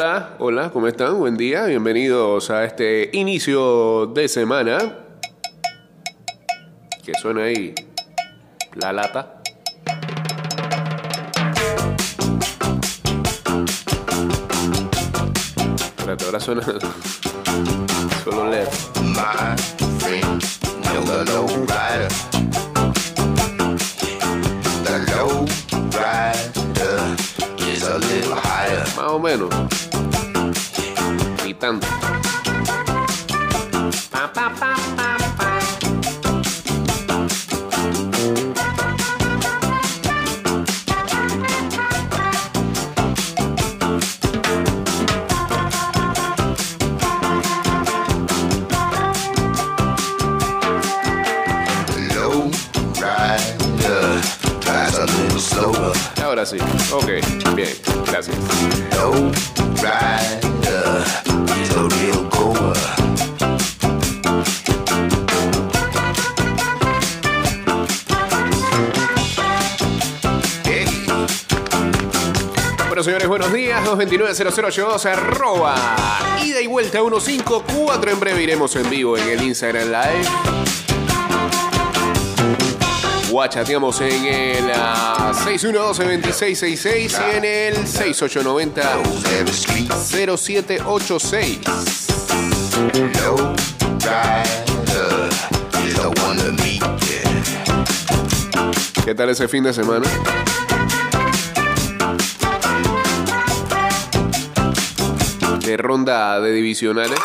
Hola, hola, ¿cómo están? Buen día, bienvenidos a este inicio de semana. Que suena ahí la lata. Espérate, ahora suena solo leer. My friend, know Ni tanto. Pa, pa, pa, pa, pa. The low rider drives a little slower. Ahora sí. Ok, bien, gracias. Señores, buenos días. 229-0082, arroba. Ida y vuelta 154. En breve iremos en vivo en el Instagram Live. Guachateamos en el ah, 612-2666 y en el 6890 Goes every street. 0786. Low rider is the one to meet. Yeah. ¿Qué tal ese fin de semana? De ronda de divisionales.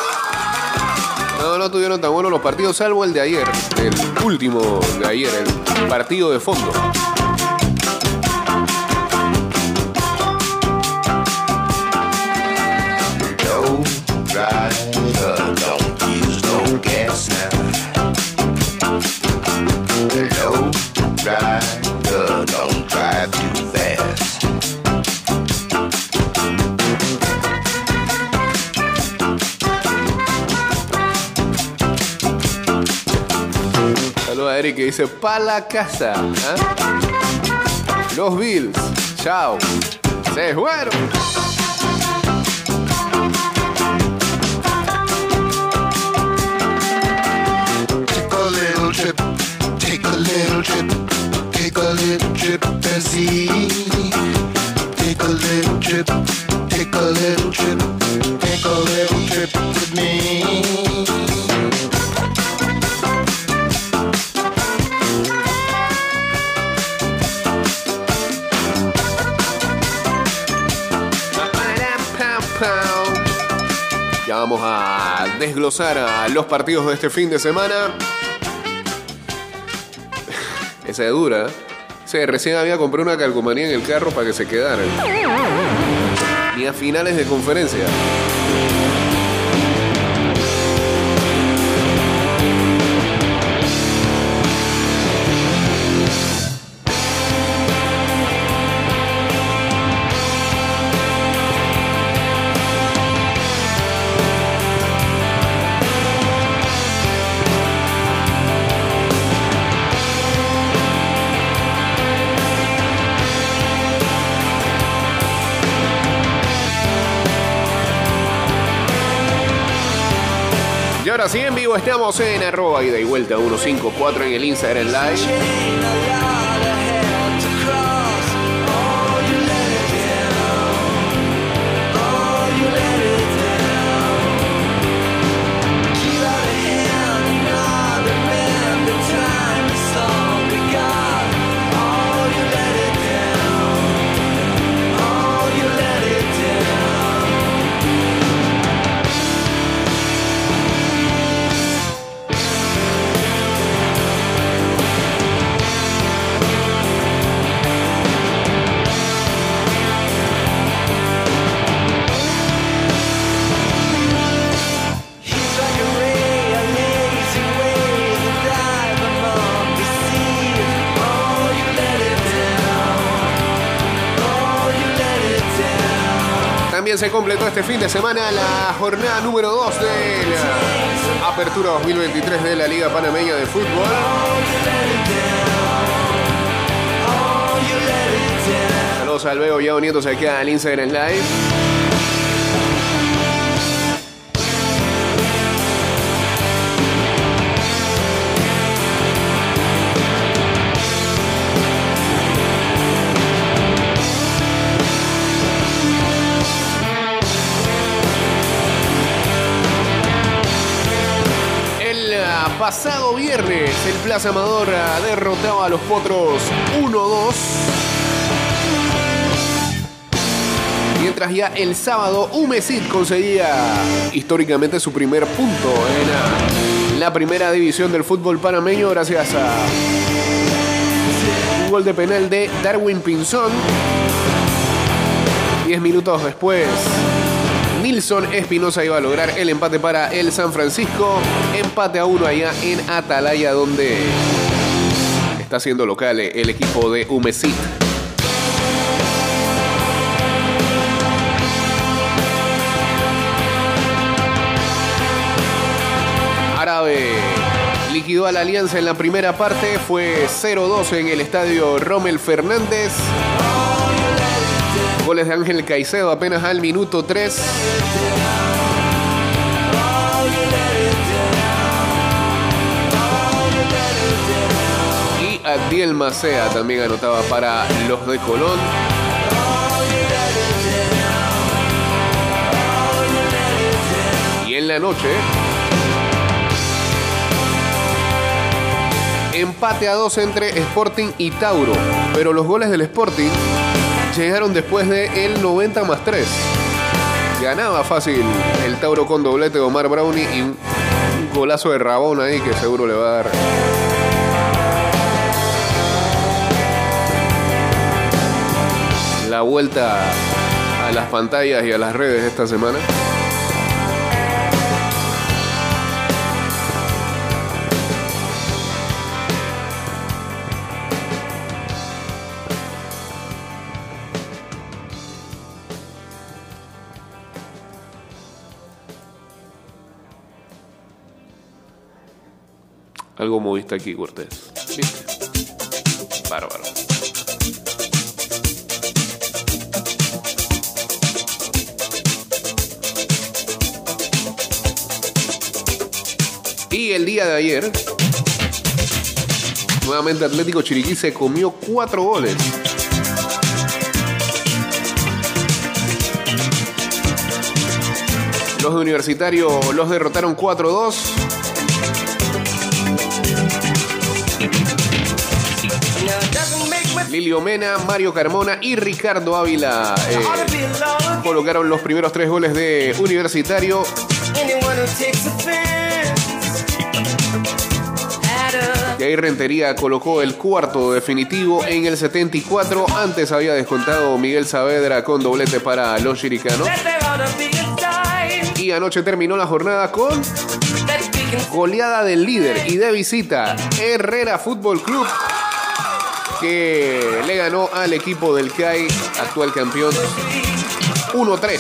No, no tuvieron tan buenos los partidos, salvo el de ayer, el último de ayer, el partido de fondo. Que dice, pa' la casa. ¿ah? Los Bills, chao. Se fueron. A los partidos de este fin de semana. Esa es dura. Sí, recién había comprado una calcomanía en el carro para que se quedaran. Ni a finales de conferencia. Ahora en vivo estamos en arroba ida y vuelta 154 en el Instagram Live. Este fin de semana la jornada número 2 de la Apertura 2023 de la Liga Panameña de Fútbol. Saludos al Bego ya uniéndose aquí al Instagram Live. Pasado viernes el Plaza Amadora derrotaba a los Potros 1-2. Mientras ya el sábado Humesit conseguía históricamente su primer punto en la primera división del fútbol panameño gracias a un gol de penal de Darwin Pinzón. Diez minutos después, Nilson Espinosa iba a lograr el empate para el San Francisco. Empate a uno allá en Atalaya, donde está siendo local el equipo de Humesit. Árabe liquidó a la Alianza en la primera parte, fue 0-2 en el estadio Rommel Fernández. Goles de Ángel Caicedo apenas al minuto 3. Y Adiel Macea también anotaba para los de Colón. Y en la noche, empate a dos entre Sporting y Tauro. Pero los goles del Sporting llegaron después de el 90 más 3. Ganaba fácil el Tauro con doblete de Omar Brownie y un golazo de Rabón ahí que seguro le va a dar. La vuelta a las pantallas y a las redes esta semana. Algo moviste aquí, Cortés. ¿Viste? Bárbaro. Y el día de ayer, nuevamente Atlético Chiriquí se comió cuatro goles. Los de Universitario los derrotaron 4-2. Lilio Mena, Mario Carmona y Ricardo Ávila eh, colocaron los primeros tres goles de Universitario. Y ahí Rentería colocó el cuarto definitivo en el 74. Antes había descontado Miguel Saavedra con doblete para los chiricanos. Y anoche terminó la jornada con goleada del líder y de visita Herrera Fútbol Club que le ganó al equipo del CAI, actual campeón, 1-3.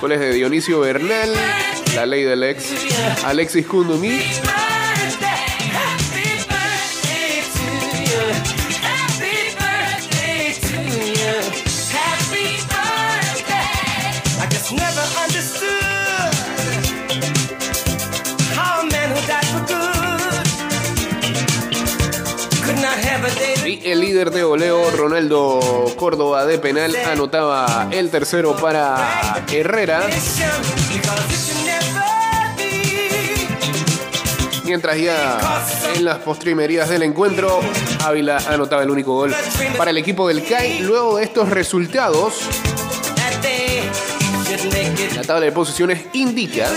Goles de Dionisio Bernal, la ley del ex, Alexis Kundumi. El líder de goleo, Ronaldo Córdoba de penal, anotaba el tercero para Herrera. Mientras ya en las postrimerías del encuentro, Ávila anotaba el único gol para el equipo del CAI. Luego de estos resultados, la tabla de posiciones indica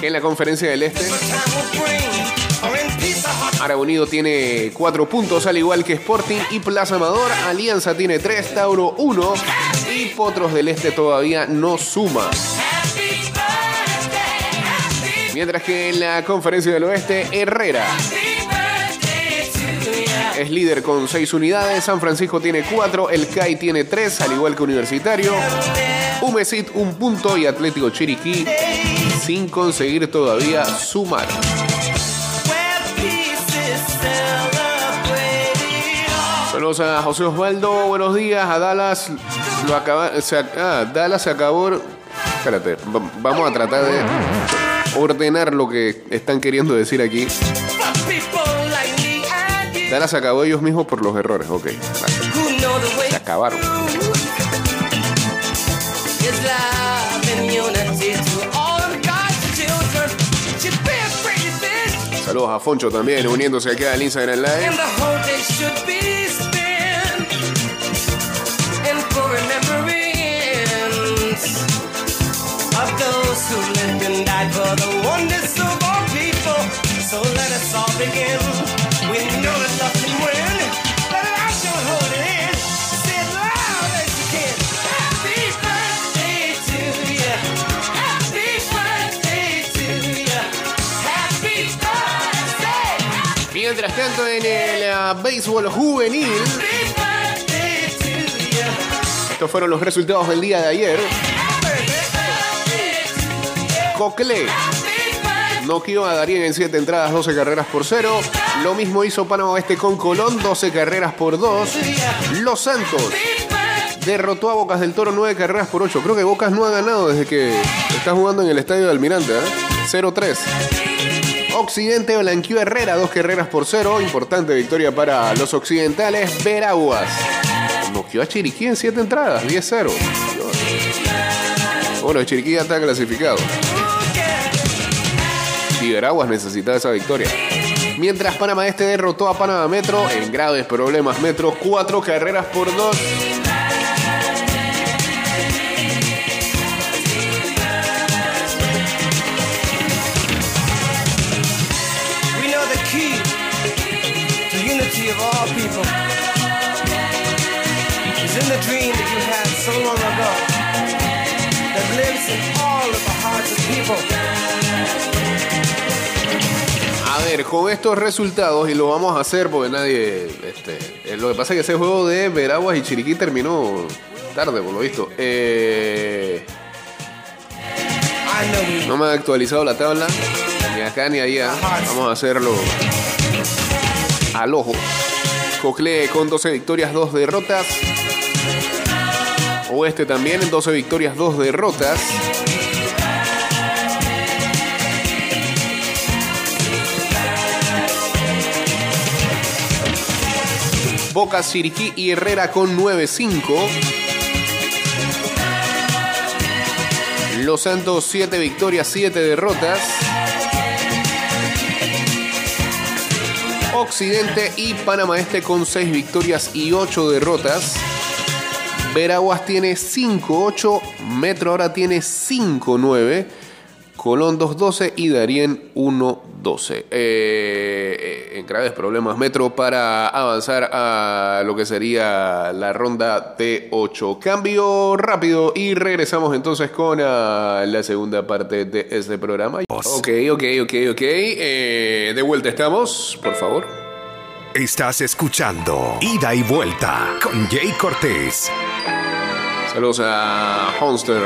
que en la conferencia del Este, Araunido tiene cuatro puntos, al igual que Sporting y Plaza Amador. Alianza tiene tres, Tauro uno y Potros del Este todavía no suma. Mientras que en la conferencia del oeste, Herrera es líder con seis unidades. San Francisco tiene cuatro, el CAI tiene tres, al igual que Universitario. Humesit un punto y Atlético Chiriquí sin conseguir todavía sumar. Saludos a José Osvaldo, buenos días. A Dallas lo acaba, ah, Dallas se acabó. Espérate, va- vamos a tratar de ordenar lo que están queriendo decir aquí. Dallas se acabó ellos mismos por los errores, ok. Se acabaron. Saludos a Foncho también, uniéndose aquí al Instagram Live. And died for the oneness of all people. So let us all begin. We know that nothing win. Let it out your hold it in. Say it loud as you can. Happy birthday to you. Happy birthday to you. Happy birthday. Mientras tanto en el uh, béisbol juvenil. Estos fueron los resultados del día de ayer. Cocle Noquio a Darien en 7 entradas, 12 carreras por 0. Lo mismo hizo Panamá Oeste con Colón, 12 carreras por 2. Los Santos derrotó a Bocas del Toro 9 carreras por 8. Creo que Bocas no ha ganado desde que está jugando en el estadio de Almirante. ¿eh? 0-3. Occidente blanqueó Herrera, 2 carreras por 0. Importante victoria para los occidentales. Veraguas. Noqueó a Chiriquí en 7 entradas, 10-0. Bueno, Chiriquí ya está clasificado. Veraguas necesita esa victoria. Mientras Panamá Este derrotó a Panamá Metro en graves problemas Metro, cuatro carreras por dos. Con estos resultados, y lo vamos a hacer porque nadie. Este, eh, lo que pasa es que ese juego de Veraguas y Chiriquí terminó tarde, por lo visto. Eh, no me ha actualizado la tabla, ni acá ni allá. Vamos a hacerlo al ojo. Cocle con 12 victorias, 2 derrotas. Oeste también en 12 victorias, 2 derrotas. Boca, Siriquí y Herrera con 9-5. Los Santos 7 victorias, 7 derrotas. Occidente y Panamá Este con 6 victorias y 8 derrotas. Veraguas tiene 5-8, Metro ahora tiene 5-9. Colón 2-12 y Darien 1-12. Eh, eh, en graves problemas Metro para avanzar a lo que sería la ronda T8. Cambio rápido y regresamos entonces con uh, la segunda parte de este programa. Ok, ok, ok, ok. Eh, de vuelta estamos, por favor. Estás escuchando Ida y Vuelta con Jay Cortés. Saludos a Honster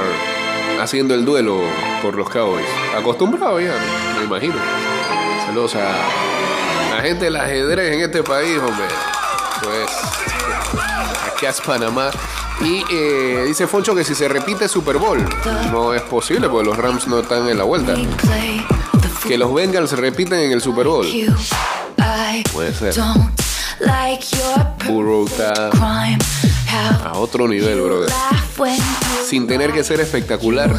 haciendo el duelo por los Cowboys. Acostumbrado ya, me imagino. Saludos a la gente del ajedrez en este país, hombre. Pues, aquí es Panamá. Y eh, dice Foncho que si se repite Super Bowl, no es posible porque los Rams no están en la vuelta. Que los Bengals se repiten en el Super Bowl. Puede ser. Burrow está a otro nivel, brother. Sin tener que ser espectacular.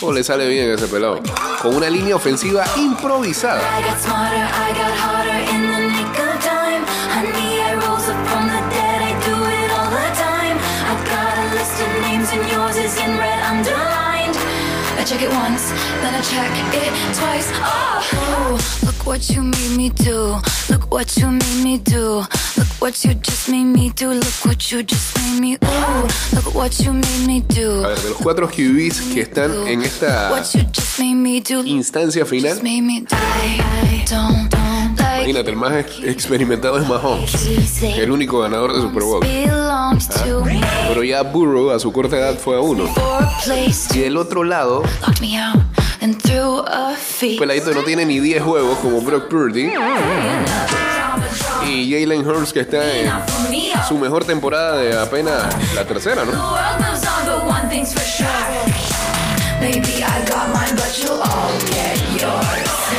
O le sale bien ese pelado. Con una línea ofensiva improvisada. check it once, then I check it twice. Oh, look what you made me do. Look what you made me do. Look what you just made me do. Look what you just made me. Ooh, look what you made me do. A ver, de los cuatro QBs que están en esta instancia final. Imagínate, el más experimentado es Mahomes, el único ganador de Super Bowl. ¿Ah? Pero ya Burrow a su corta edad fue a uno. Y del otro lado, peladito no tiene ni 10 juegos como Brock Purdy. Y Jalen Hurts que está en su mejor temporada de apenas la tercera, ¿no? Baby, I got mine, but you'll all get yours.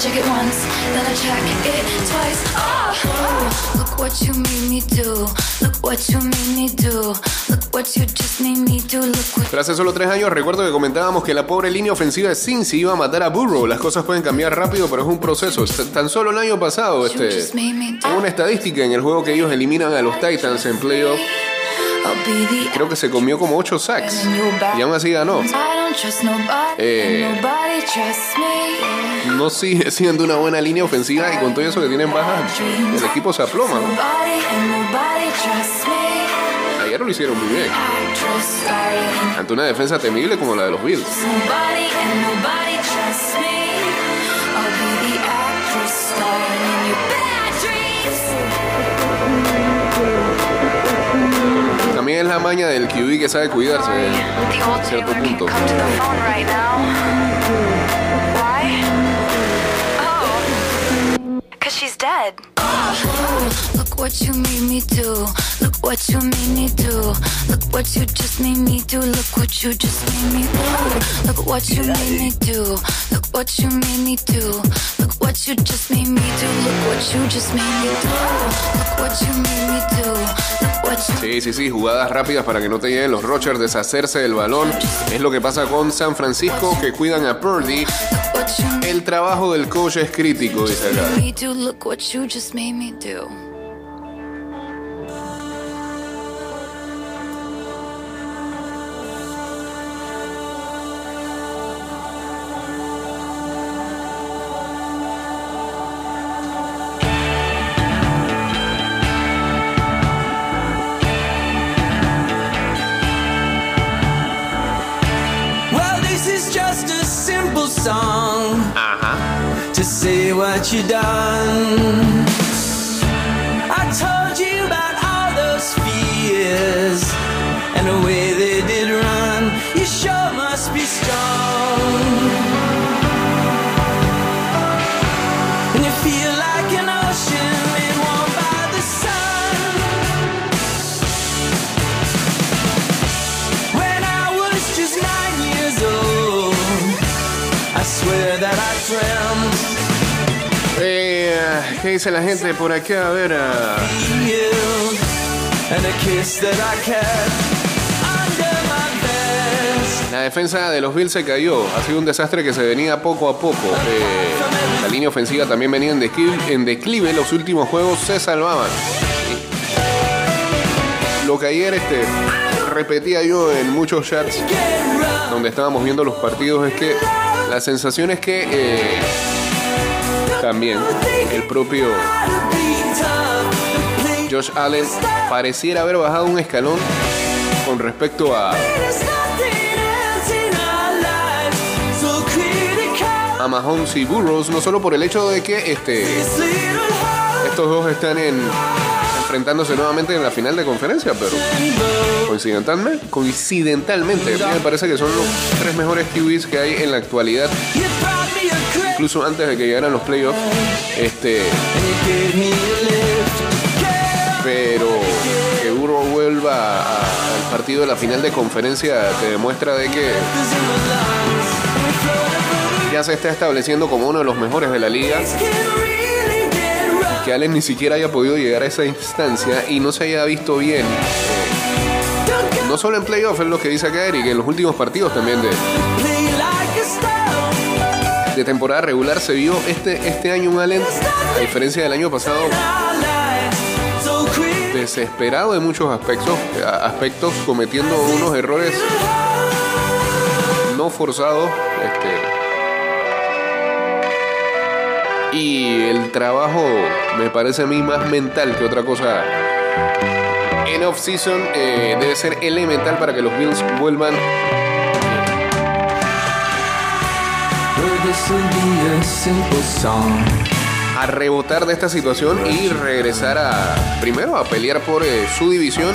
Check it once, then I check it twice. Oh, look what you made me do. Look what you made me do. Look what you just made me do. Look what solo tres años recuerdo que comentábamos que la pobre línea ofensiva de Cincy iba a matar a Burrow. Las cosas pueden cambiar rápido, pero es un proceso. Tan solo el año pasado, este, hubo una do. estadística en el juego que ellos eliminan a los Titans en playoff. Creo que se comió como 8 sacks. Y aún así ganó. I don't trust nobody, Eh. No sigue siendo una buena línea ofensiva y con todo eso que tienen bajas, el equipo se aploma. ¿no? Ayer lo hicieron muy bien. Ante una defensa temible como la de los Bills. También es la maña del QB que sabe cuidarse. Old Cierto punto. Because she's dead. Look what you made me do. Look what you made me do. Look what you just made me do. Look what you just made me do. Look what you made me do. Look what you made me do. Look what you just made me do. Look what you just made me do. Look what you made me do. Look what you Sí, sí, sí, jugadas rápidas para que no te lleguen los Rochers, deshacerse del balón. Es lo que pasa con San Francisco, que cuidan a Purdy. El trabajo del coach es crítico, dice acá. Say what you done. I told you about all those fears and the way they did run. You sure must be strong. And you feel like an ocean by the sun. When I was just nine years old, I swear that I Eh, ¿Qué dice la gente por acá? A ver. vest. La defensa de los Bills se cayó. Ha sido un desastre que se venía poco a poco. Eh, la línea ofensiva también venía en declive. Los últimos juegos se salvaban. Lo que ayer este, repetía yo en muchos chats donde estábamos viendo los partidos es que la sensación es que eh, también el propio Josh Allen pareciera haber bajado un escalón con respecto a, a y Burrows, no solo por el hecho de que este, estos dos están en, enfrentándose nuevamente en la final de conferencia, pero coincidentalmente, coincidentalmente me parece que son los tres mejores QBs que hay en la actualidad, incluso antes de que llegaran los playoffs. Este, pero que Burrow vuelva al partido de la final de conferencia te demuestra de que ya se está estableciendo como uno de los mejores de la liga. Que Allen ni siquiera haya podido llegar a esa instancia y no se haya visto bien. No solo en playoff, es lo que dice acá Eric, en los últimos partidos también de. De temporada regular se vio este, este año un Allen, a diferencia del año pasado, desesperado de muchos aspectos, aspectos cometiendo unos errores no forzados. Este, y el trabajo me parece a mí más mental que otra cosa. En off-season eh, debe ser elemental para que los Bills vuelvan a rebotar de esta situación y regresar a primero a pelear por eh, su división.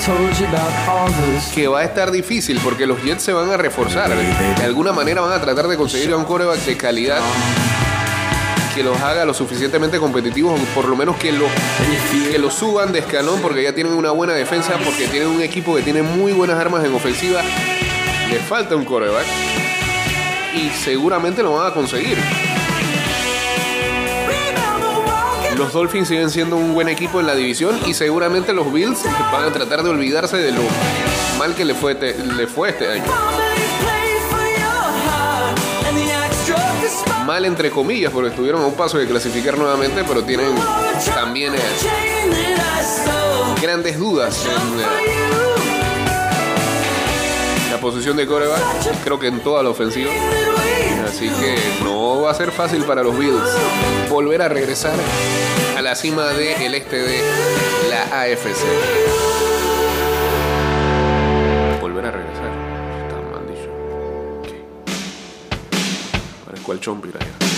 Que va a estar difícil porque los Jets se van a reforzar. De alguna manera van a tratar de conseguir a un coreback de calidad que los haga lo suficientemente competitivos, o por lo menos que lo, que lo suban de escalón porque ya tienen una buena defensa, porque tienen un equipo que tiene muy buenas armas en ofensiva. Le falta un coreback y seguramente lo van a conseguir. Los Dolphins siguen siendo un buen equipo en la división y seguramente los Bills van a tratar de olvidarse de lo mal que le fue, le fue este año. Mal entre comillas, porque estuvieron a un paso de clasificar nuevamente, pero tienen también eh, grandes dudas en eh, posición de coreback. Creo que en toda la ofensiva. Así que no va a ser fácil para los Bills volver a regresar a la cima del este de la AFC. Volver a regresar. Está mal dicho. Ok. Parezco al Chompira ya.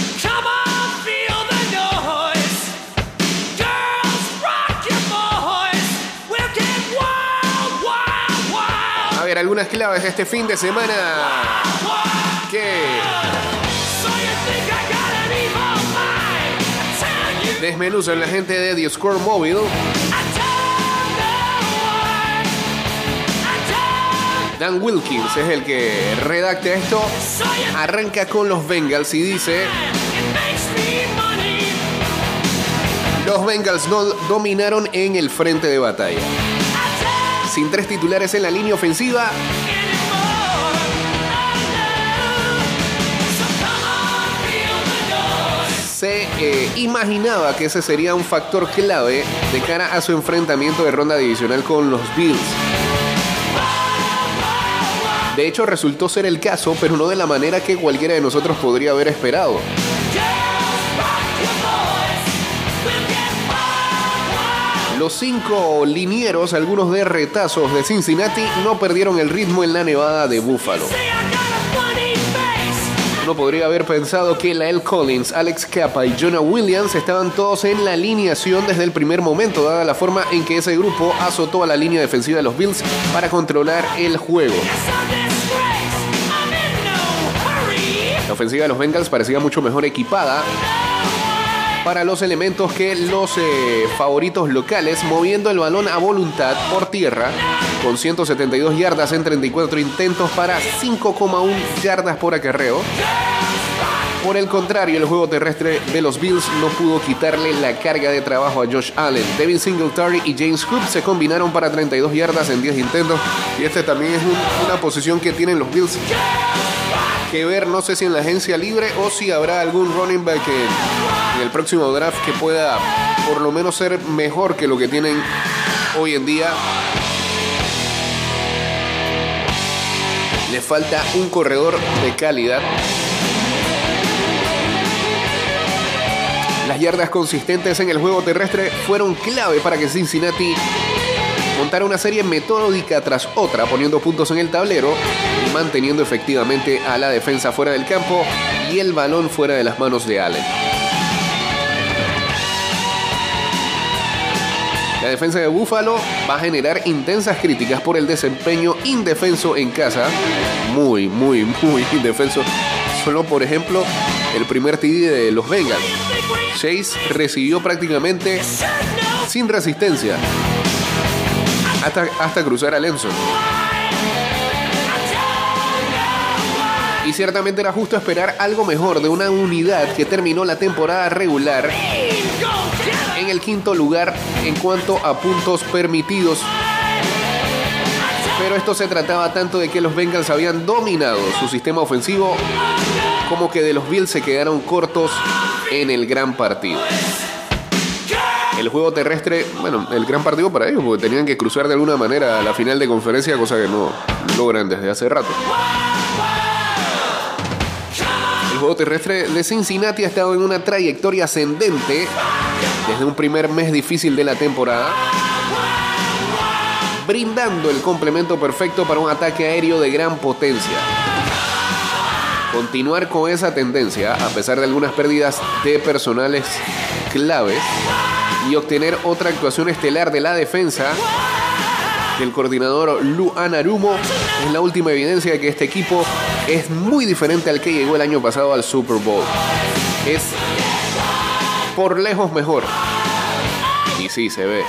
Algunas claves este fin de semana. Que desmenuzan la gente de The Mobile. Dan Wilkins es el que redacta esto. Arranca con los Bengals y dice. Los Bengals no dominaron en el frente de batalla. Sin tres titulares en la línea ofensiva, se eh, imaginaba que ese sería un factor clave de cara a su enfrentamiento de ronda divisional con los Bills. De hecho, resultó ser el caso, pero no de la manera que cualquiera de nosotros podría haber esperado. Los cinco linieros, algunos de retazos de Cincinnati, no perdieron el ritmo en la nevada de Buffalo. Uno podría haber pensado que Lael Collins, Alex Capa y Jonah Williams estaban todos en la alineación desde el primer momento, dada la forma en que ese grupo azotó a la línea defensiva de los Bills para controlar el juego. La ofensiva de los Bengals parecía mucho mejor equipada para los elementos que los eh, favoritos locales, moviendo el balón a voluntad por tierra, con 172 yardas en 34 intentos para 5,1 yardas por acarreo. Por el contrario, el juego terrestre de los Bills no pudo quitarle la carga de trabajo a Josh Allen. Devin Singletary y James Cook se combinaron para 32 yardas en 10 intentos. Y este también es un- una posición que tienen los Bills que ver, no sé si en la agencia libre o si habrá algún running back en, el próximo draft que pueda por lo menos ser mejor que lo que tienen hoy en día. Le falta un corredor de calidad. Las yardas consistentes en el juego terrestre fueron clave para que Cincinnati montara una serie metódica tras otra, poniendo puntos en el tablero y manteniendo efectivamente a la defensa fuera del campo y el balón fuera de las manos de Allen. La defensa de Buffalo va a generar intensas críticas por el desempeño indefenso en casa. Muy, muy, muy indefenso. Solo, por ejemplo, el primer TD de los Bengals. Chase recibió prácticamente sin resistencia hasta, hasta cruzar a Lenson. Y ciertamente era justo esperar algo mejor de una unidad que terminó la temporada regular en el quinto lugar en cuanto a puntos permitidos. Pero esto se trataba tanto de que los Bengals habían dominado su sistema ofensivo como que de los Bills se quedaron cortos en el gran partido. El juego terrestre, bueno, el gran partido para ellos, porque tenían que cruzar de alguna manera la final de conferencia, cosa que no logran desde hace rato. El juego terrestre de Cincinnati ha estado en una trayectoria ascendente desde un primer mes difícil de la temporada, brindando el complemento perfecto para un ataque aéreo de gran potencia. Continuar con esa tendencia, a pesar de algunas pérdidas de personales claves, y obtener otra actuación estelar de la defensa del coordinador Lu Anarumo es la última evidencia de que este equipo es muy diferente al que llegó el año pasado al Super Bowl. Es por lejos mejor. Y sí, se ve.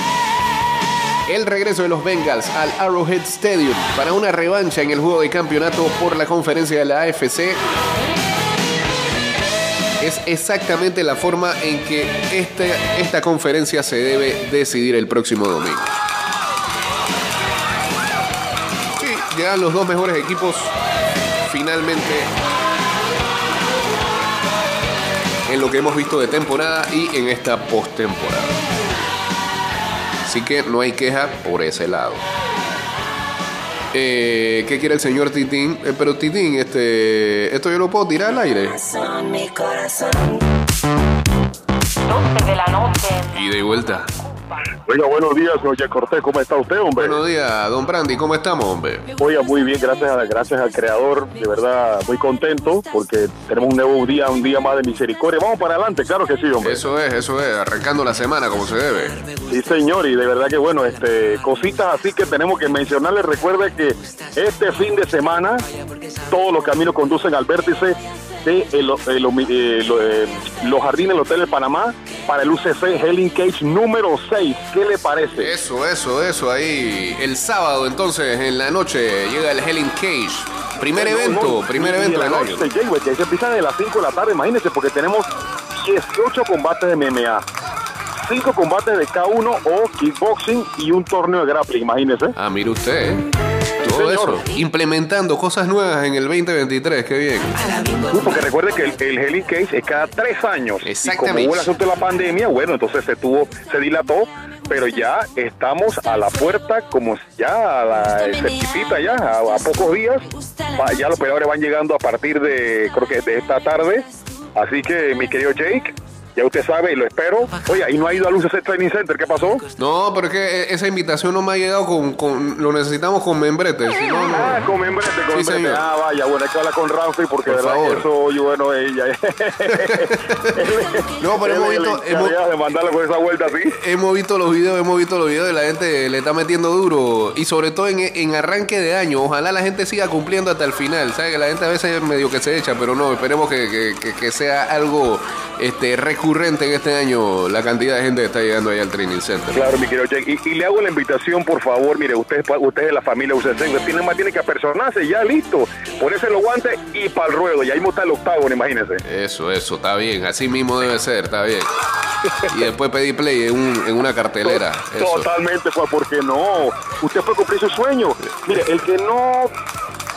El regreso de los Bengals al Arrowhead Stadium para una revancha en el juego de campeonato por la conferencia de la AFC es exactamente la forma en que este, esta conferencia se debe decidir el próximo domingo. Sí, llegan los dos mejores equipos finalmente en lo que hemos visto de temporada y en esta postemporada. Así que no hay queja por ese lado. Eh, ¿Qué quiere el señor Titín? Eh, pero Titín, este, esto yo lo puedo tirar al aire. 12 de la noche. Y de vuelta. Oiga, buenos días, Jack Cortés. ¿Cómo está usted, hombre? Buenos días, don Brandy, ¿cómo estamos, hombre? Oiga, muy bien, gracias, a, gracias al Creador. De verdad, muy contento porque tenemos un nuevo día, un día más de misericordia. Vamos para adelante, claro que sí, hombre. Eso es, eso es, arrancando la semana como se debe. Sí, señor, y de verdad que bueno, este, cositas así que tenemos que mencionarles. Recuerde que este fin de semana todos los caminos conducen al vértice de el- el- eh, lo- eh, los jardines del Hotel de Panamá para el UCC Helen Cage número 6. ¿Qué le parece? Eso, eso, eso, ahí. El sábado, entonces, en la noche, llega el Helen Cage. Primer evento, primer Y evento la del noche. Jay, que se empieza de las 5 de la tarde, imagínense, porque tenemos 18 combates de MMA, 5 combates de K1 o kickboxing y un torneo de grappling, imagínense. Ah, mire usted, ¿eh? Todo señor. eso. Implementando cosas nuevas en el 2023, qué bien. Sí, porque recuerde que el, el Heli Cage es cada tres años. Exactamente. Y como hubo el asunto de la pandemia, bueno, entonces se tuvo, se dilató, pero ya estamos a la puerta, como ya a la cerquitita ya, a, a pocos días. Ya los peleadores van llegando a partir de, creo que de esta tarde. Así que, mi querido Jake, ya usted sabe y lo espero. Oye, y no ha ido al UCC Training Center, ¿qué pasó? No, pero es que esa invitación no me ha llegado con, con- lo necesitamos con membrete. Si no, no. Ah, con membrete, con Sí, membrete. señor. Ah, vaya, bueno, hay que hablar con Ramsey porque Por de verdad favor. eso, oye, bueno, ella. No, pero hemos visto- encargado de mandarlo con esa vuelta así. Hemos visto los videos, hemos visto los videos y la gente le está metiendo duro. Y sobre todo en, en arranque de año. Ojalá la gente siga cumpliendo hasta el final. ¿Sabes? Que la gente a veces medio que se echa, pero no, esperemos que, que- que- que sea algo este, recurrente en este año la cantidad de gente que está llegando ahí al training center. Claro, mi querido Jake. Y, y le hago la invitación, por favor. Mire, usted, usted es de la familia UCC. Usted tiene más tiene que apersonarse, ya listo. Ponerse los guantes y para el ruedo. Y ahí está el octágono, imagínese. Eso, eso, está bien. Así mismo debe ser, está bien. Y después pedir play en, un- en una cartelera. Eso. Totalmente, pues, porque no. Usted puede cumplir su sueño. Mire, el que no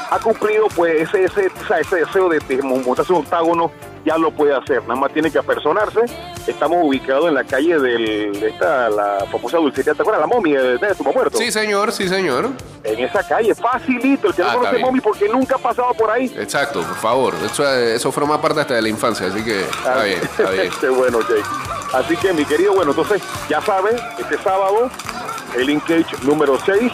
ha cumplido, pues, ese, ese, ese deseo de, de montarse un octágono, ya lo puede hacer. Nada más tiene que apersonarse. Estamos ubicados en la calle del, de esta, la famosa dulcería, ¿te acuerdas? La momia de, de tu muerto. Sí, señor, sí, señor. En esa calle, facilito. El que Ah, no está conoce mommy porque nunca ha pasado por ahí. Exacto, por favor. Eso, eso forma parte hasta de la infancia, así que está bien, está bien. Qué bueno, Jake. Así que, mi querido, bueno, entonces, ya saben, este sábado, el Cage número 6,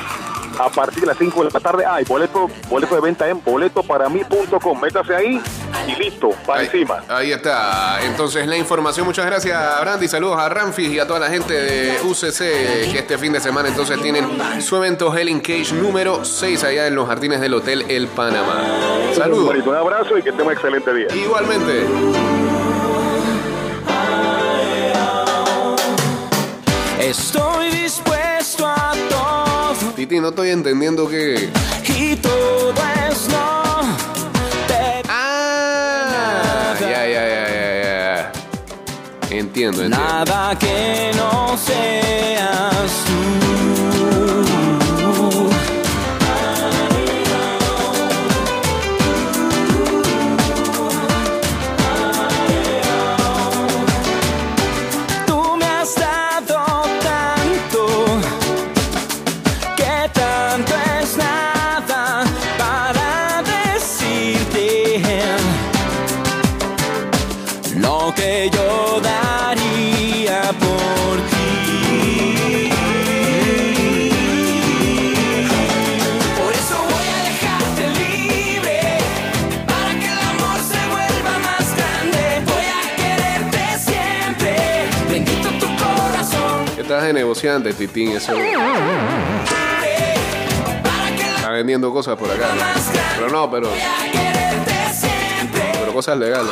a partir de las 5 de la tarde. Ah, y boleto, boleto de venta en boletoparamí.com. Métase ahí y listo, para Ahí, encima. ahí está. Entonces, la información. Muchas gracias, Brandy. Saludos a Ramfis y a toda la gente de UCC que este fin de semana entonces tienen su evento Helen Cage número 6 allá en los jardines del Hotel El Panamá. Saludos. Un abrazo y que tenga un excelente día. Igualmente. Estoy dispuesto a todo Titi, no estoy entendiendo que. y todo es no. Te- Ah, ya, ya, ya, ya, ya. Entiendo, entiendo. Nada que no seas de negociante, Titín. Eso. Está vendiendo cosas por acá. Pero no, pero, pero cosas legales.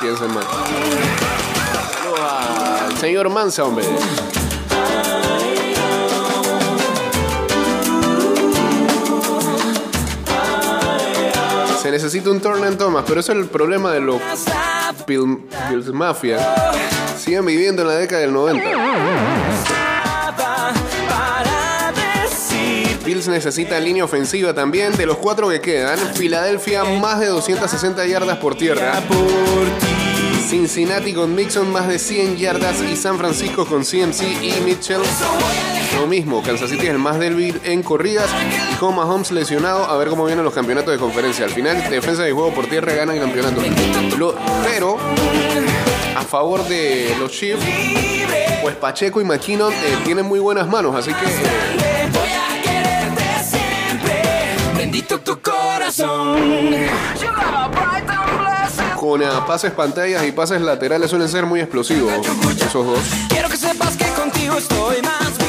Piensen mal. Al señor Mansa, hombre. Se necesita un turn and Thomas, pero eso es el problema de los Bills Mafia siguen viviendo en la década del 90. Necesita línea ofensiva también. De los cuatro que quedan, Filadelfia más de 260 yardas por tierra. Cincinnati con Mixon más de 100 yardas y San Francisco con CMC y Mitchell. Lo mismo, Kansas City es el más débil en corridas y con Mahomes lesionado a ver cómo vienen los campeonatos de conferencia. Al final, defensa y juego por tierra ganan el campeonato. Pero a favor de los Chiefs, pues Pacheco y McKinnon eh, tienen muy buenas manos, así que eh, con pases pantallas y pases laterales suelen ser muy explosivos esos dos. Quiero que sepas que contigo estoy más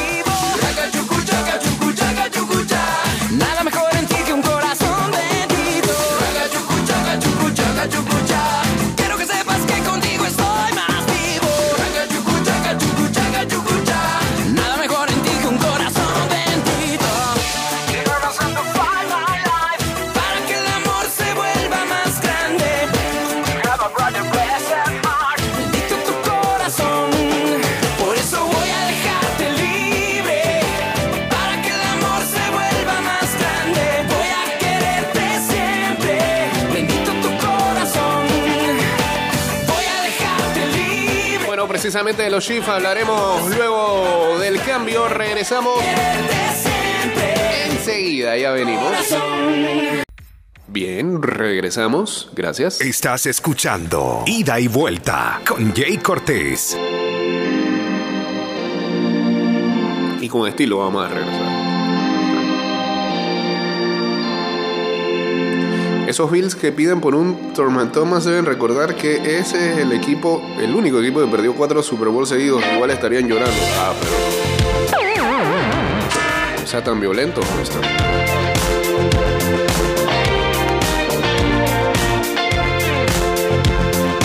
precisamente de los Chiefs hablaremos luego del cambio. Regresamos enseguida, ya venimos. Bien, regresamos. Gracias. Estás escuchando Ida y Vuelta con Jay Cortés. Y con estilo vamos a regresar. Esos Bills que piden por un Thurman Thomas deben recordar que ese es el equipo, el único equipo que perdió cuatro Super Bowl seguidos. Igual estarían llorando. Ah, pero. O sea, tan violentos no están.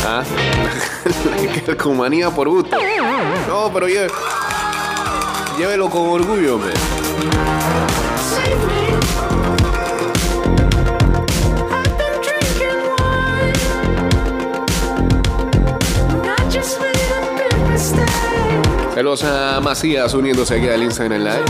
Ah, la calcomanía por gusto. No, pero lle- llévelo con orgullo, hombre. Saludos Macías uniéndose aquí al Instagram Live.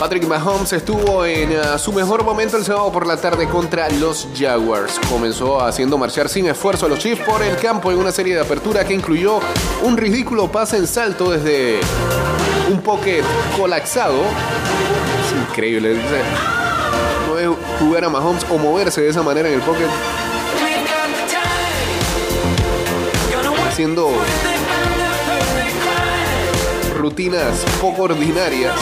Patrick Mahomes estuvo en uh, su mejor momento el sábado por la tarde contra los Jaguars. Comenzó haciendo marchar sin esfuerzo a los Chiefs por el campo en una serie de apertura que incluyó un ridículo pase en salto desde un pocket colapsado. Increíble. dice, No es jugar a Mahomes o moverse de esa manera en el pocket haciendo rutinas poco ordinarias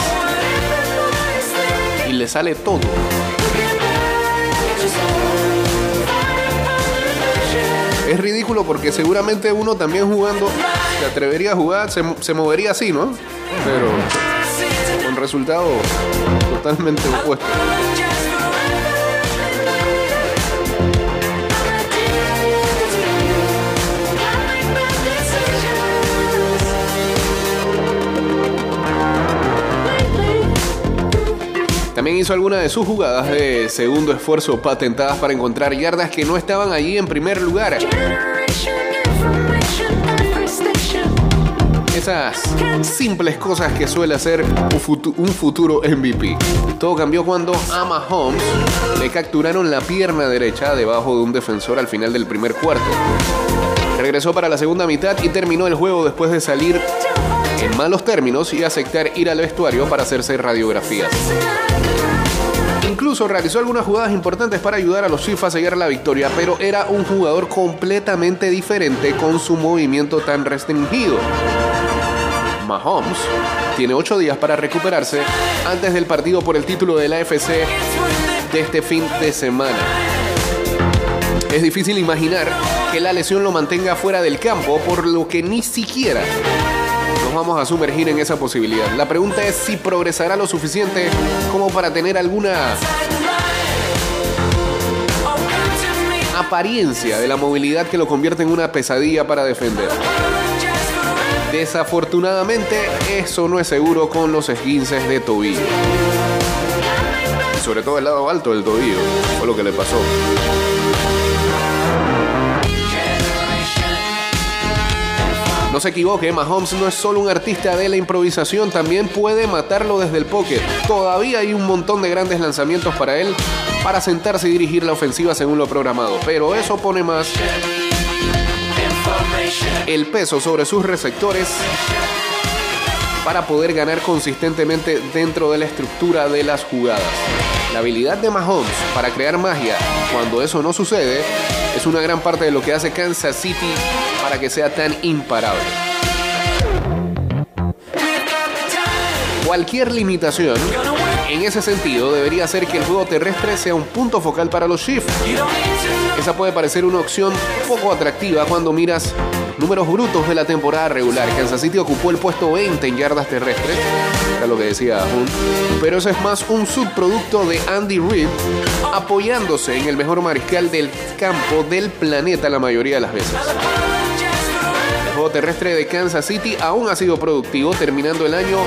y le sale todo. Es ridículo porque seguramente uno también jugando se atrevería a jugar, se, mo- se movería así, ¿no? Pero resultado totalmente opuesto. También hizo algunas de sus jugadas de segundo esfuerzo patentadas para encontrar yardas que no estaban allí en primer lugar. Esas simples cosas que suele hacer un, futu- un futuro MVP. Todo cambió cuando a Mahomes le capturaron la pierna derecha debajo de un defensor al final del primer cuarto. Regresó para la segunda mitad y terminó el juego después de salir en malos términos y aceptar ir al vestuario para hacerse radiografías. Incluso realizó algunas jugadas importantes para ayudar a los Chiefs a sellar la victoria, pero era un jugador completamente diferente con su movimiento tan restringido. Mahomes tiene ocho días para recuperarse antes del partido por el título de la AFC de este fin de semana. Es difícil imaginar que la lesión lo mantenga fuera del campo, por lo que ni siquiera nos vamos a sumergir en esa posibilidad. La pregunta es si progresará lo suficiente como para tener alguna apariencia de la movilidad que lo convierte en una pesadilla para defender. Desafortunadamente, eso no es seguro con los esguinces de tobillo. Sobre todo el lado alto del tobillo, fue lo que le pasó. No se equivoque, Mahomes no es solo un artista de la improvisación, también puede matarlo desde el pocket. Todavía hay un montón de grandes lanzamientos para él para sentarse y dirigir la ofensiva según lo programado, pero eso pone más el peso sobre sus receptores para poder ganar consistentemente dentro de la estructura de las jugadas. La habilidad de Mahomes para crear magia cuando eso no sucede es una gran parte de lo que hace Kansas City para que sea tan imparable. Cualquier limitación en ese sentido debería hacer que el juego terrestre sea un punto focal para los Chiefs. Esa puede parecer una opción poco atractiva cuando miras números brutos de la temporada regular. Kansas City ocupó el puesto 20 en yardas terrestres, era lo que decía Hunt, pero eso es más un subproducto de Andy Reid apoyándose en el mejor mariscal del campo del planeta la mayoría de las veces. El juego terrestre de Kansas City aún ha sido productivo, terminando el año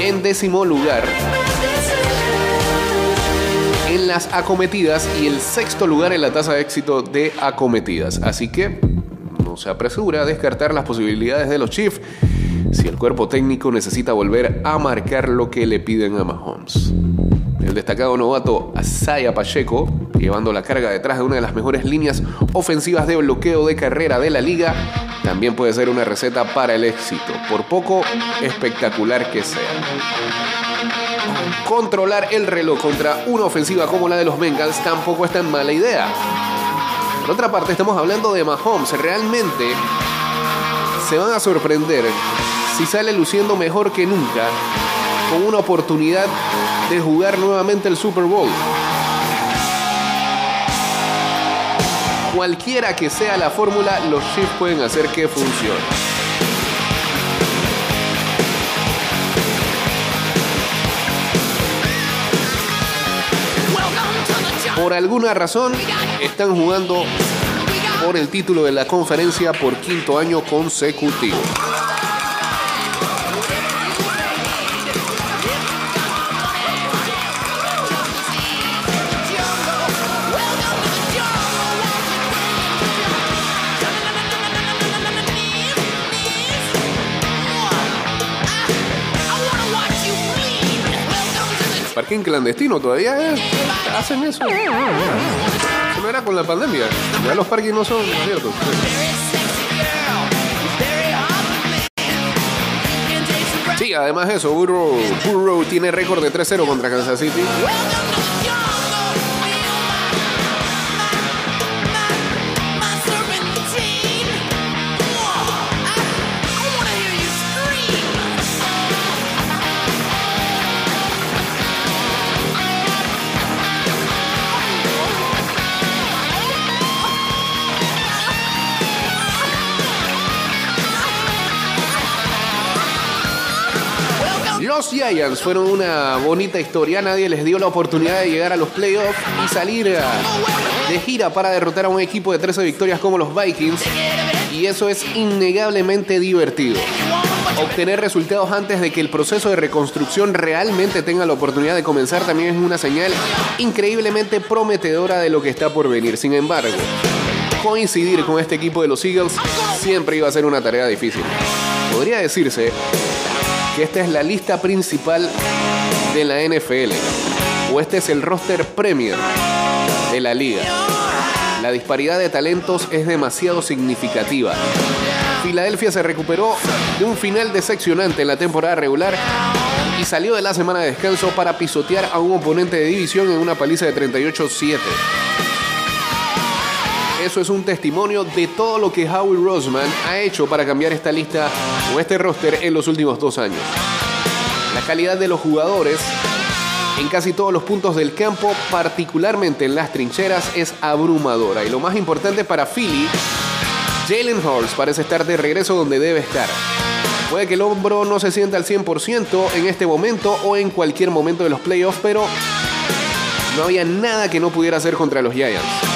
en décimo lugar en las acometidas y el sexto lugar en la tasa de éxito de acometidas. Así que se apresura a descartar las posibilidades de los Chiefs si el cuerpo técnico necesita volver a marcar lo que le piden a Mahomes. El destacado novato Asaya Pacheco, llevando la carga detrás de una de las mejores líneas ofensivas de bloqueo de carrera de la liga, también puede ser una receta para el éxito, por poco espectacular que sea. Controlar el reloj contra una ofensiva como la de los Bengals tampoco es tan mala idea. Por otra parte, estamos hablando de Mahomes. Realmente se van a sorprender si sale luciendo mejor que nunca con una oportunidad de jugar nuevamente el Super Bowl. Cualquiera que sea la fórmula, los Chiefs pueden hacer que funcione. Por alguna razón están jugando por el título de la conferencia por quinto año consecutivo. Clandestino todavía es. Hacen eso. Eso no era con la pandemia. Ya los parques no son abiertos. Sí, además eso, Burrow, Burrow tiene récord de 3-0 contra Kansas City. Los Giants fueron una bonita historia, nadie les dio la oportunidad de llegar a los playoffs y salir eh, de gira para derrotar a un equipo de 13 victorias como los Vikings. Y eso es innegablemente divertido. Obtener resultados antes de que el proceso de reconstrucción realmente tenga la oportunidad de comenzar también es una señal increíblemente prometedora de lo que está por venir. Sin embargo, coincidir con este equipo de los Eagles siempre iba a ser una tarea difícil. Podría decirse esta es la lista principal de la NFL o este es el roster Premier de la liga. La disparidad de talentos es demasiado significativa. Filadelfia se recuperó de un final decepcionante en la temporada regular y salió de la semana de descanso para pisotear a un oponente de división en una paliza de 38-7. Eso es un testimonio de todo lo que Howie Roseman ha hecho para cambiar esta lista o este roster en los últimos dos años. La calidad de los jugadores en casi todos los puntos del campo, particularmente en las trincheras, es abrumadora. Y lo más importante para Philly, Jalen Hurts parece estar de regreso donde debe estar. Puede que el hombro no se sienta al 100% en este momento o en cualquier momento de los playoffs, pero no había nada que no pudiera hacer contra los Giants.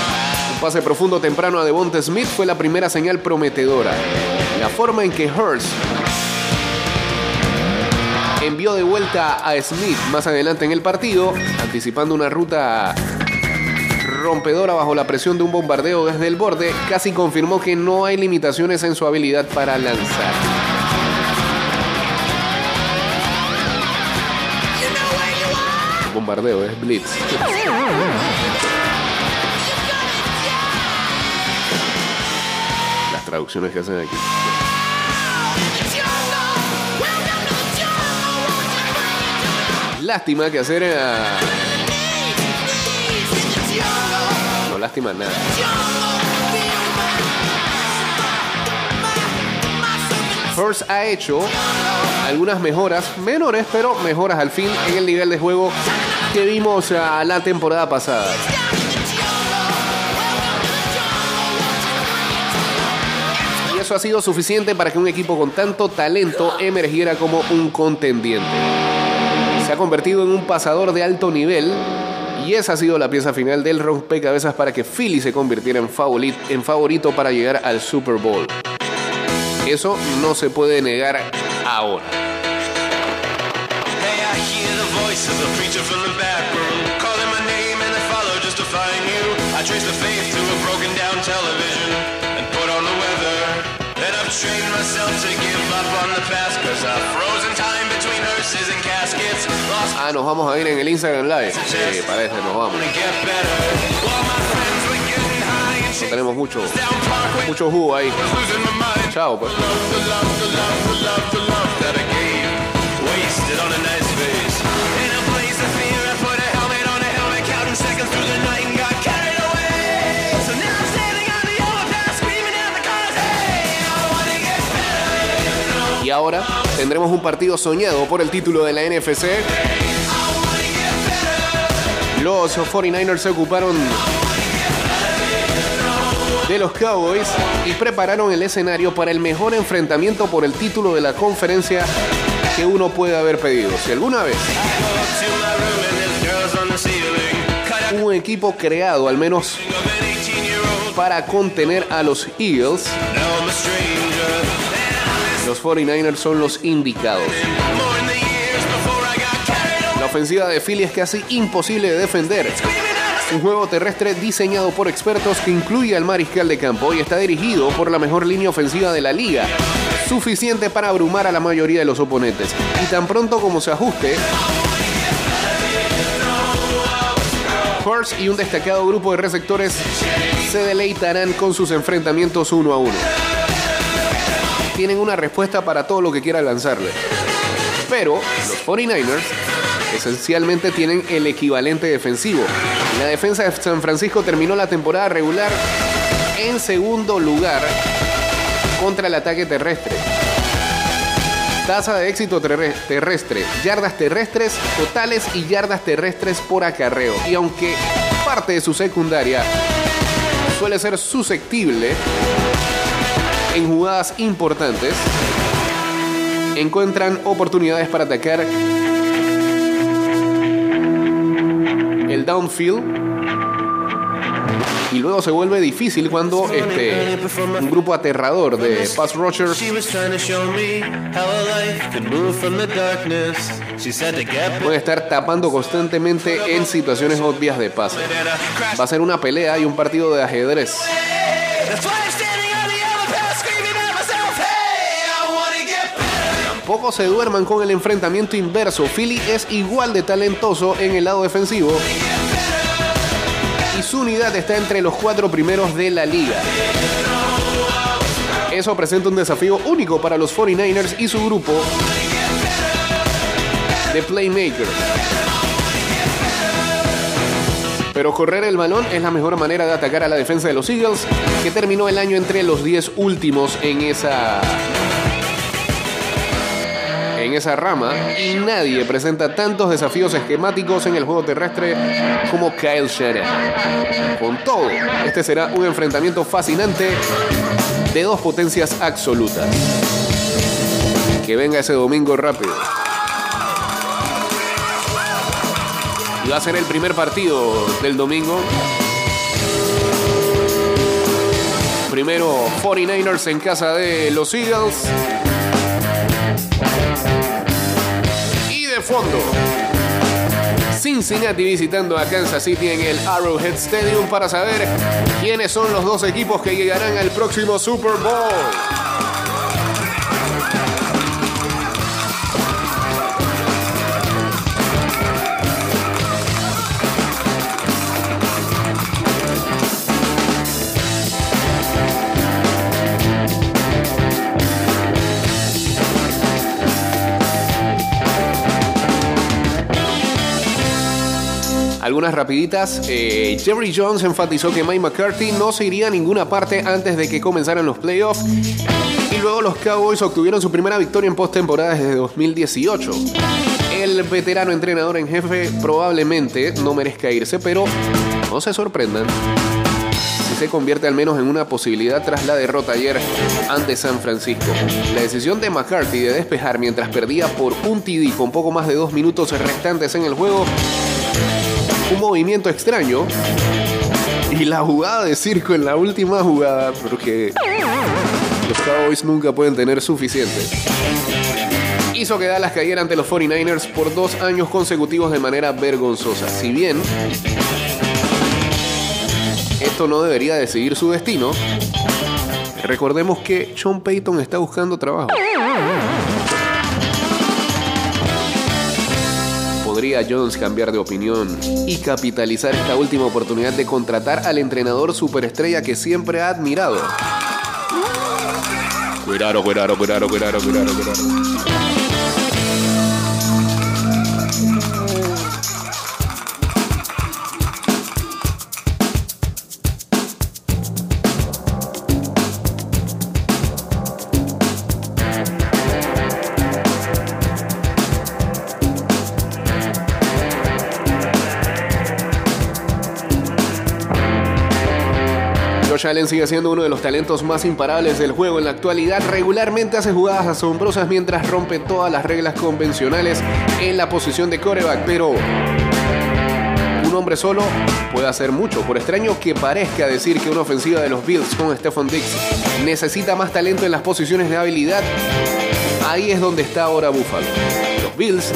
Pase profundo temprano a Devonta Smith fue la primera señal prometedora. La forma en que Hurst envió de vuelta a Smith más adelante en el partido, anticipando una ruta rompedora bajo la presión de un bombardeo desde el borde, casi confirmó que no hay limitaciones en su habilidad para lanzar. Bombardeo, es blitz. Traducciones que hacen aquí. Lástima que hacer a... No lástima nada. Hurst ha hecho algunas mejoras menores, pero mejoras al fin en el nivel de juego que vimos a la temporada pasada. Eso ha sido suficiente para que un equipo con tanto talento emergiera como un contendiente. Se ha convertido en un pasador de alto nivel y esa ha sido la pieza final del rompecabezas para que Philly se convirtiera en favorito, para llegar al Super Bowl. Eso no se puede negar ahora. Hey, Then I've trained myself to give up on the past, cause I've frozen time between hearses and caskets. Lost Ah, nos vamos a ir en el Instagram Live. Sí, parece, nos vamos. No tenemos mucho, mucho jugo ahí. Chao, pues. Wasted on a nice face. Ahora tendremos un partido soñado por el título de la NFC. Los 49ers se ocuparon de los Cowboys y prepararon el escenario para el mejor enfrentamiento por el título de la conferencia que uno puede haber pedido. Si alguna vez un equipo creado al menos of an 18 year old. para contener a los Eagles, los 49ers son los indicados. La ofensiva de Philly es casi imposible de defender. Un juego terrestre diseñado por expertos que incluye al mariscal de campo y está dirigido por la mejor línea ofensiva de la liga. Suficiente para abrumar a la mayoría de los oponentes. Y tan pronto como se ajuste, Hurst y un destacado grupo de receptores se deleitarán con sus enfrentamientos uno a uno. Tienen una respuesta para todo lo que quiera lanzarle. Pero los 49ers esencialmente tienen el equivalente defensivo. La defensa de San Francisco terminó la temporada regular en segundo lugar contra el ataque terrestre. Tasa de éxito terre- terrestre, yardas terrestres totales y yardas terrestres por acarreo. Y aunque parte de su secundaria suele ser susceptible en jugadas importantes, encuentran oportunidades para atacar el downfield y luego se vuelve difícil cuando este un grupo aterrador de pass get puede estar tapando constantemente en situaciones obvias de pase. Va a ser una pelea y un partido de ajedrez. Better. Poco se duerman con el enfrentamiento inverso. Philly es igual de talentoso en el lado defensivo y su unidad está entre los cuatro primeros de la liga. Eso presenta un desafío único para los 49ers y su grupo de playmakers. Pero correr el balón es la mejor manera de atacar a la defensa de los Eagles, que terminó el año entre los 10 últimos en esa en esa rama y nadie presenta tantos desafíos esquemáticos en el juego terrestre como Kyle Shanahan. Con todo, este será un enfrentamiento fascinante de dos potencias absolutas. Que venga ese domingo rápido. Y va a ser el primer partido del domingo 49ers en casa de los Eagles. Fondo, Cincinnati visitando a Kansas City en el Arrowhead Stadium para saber quiénes son los dos equipos que llegarán al próximo Super Bowl. Algunas rapiditas. Eh, Jerry Jones enfatizó que Mike McCarthy no se iría a ninguna parte antes de que comenzaran los playoffs. Y luego los Cowboys obtuvieron su primera victoria en postemporada desde 2018. El veterano entrenador en jefe probablemente no merezca irse, pero no se sorprendan si se convierte al menos en una posibilidad tras la derrota ayer ante San Francisco. La decisión de McCarthy de despejar mientras perdía por un TD con poco más de dos minutos restantes en el juego un movimiento extraño y la jugada de circo en la última jugada, porque los Cowboys nunca pueden tener suficiente. Hizo que Dallas cayera ante los 49ers por dos años consecutivos de manera vergonzosa. Si bien esto no debería decidir su destino, recordemos que Sean Payton está buscando trabajo. Podría Jones cambiar de opinión y capitalizar esta última oportunidad de contratar al entrenador superestrella que siempre ha admirado. Cuidado, cuidado, cuidado, cuidado, cuidado, cuidado. Josh Allen sigue siendo uno de los talentos más imparables del juego en la actualidad. Regularmente hace jugadas asombrosas mientras rompe todas las reglas convencionales en la posición de coreback, pero un hombre solo puede hacer mucho. Por extraño que parezca decir que una ofensiva de los Bills con Stephon Diggs necesita más talento en las posiciones de habilidad, ahí es donde está ahora Buffalo. Los Bills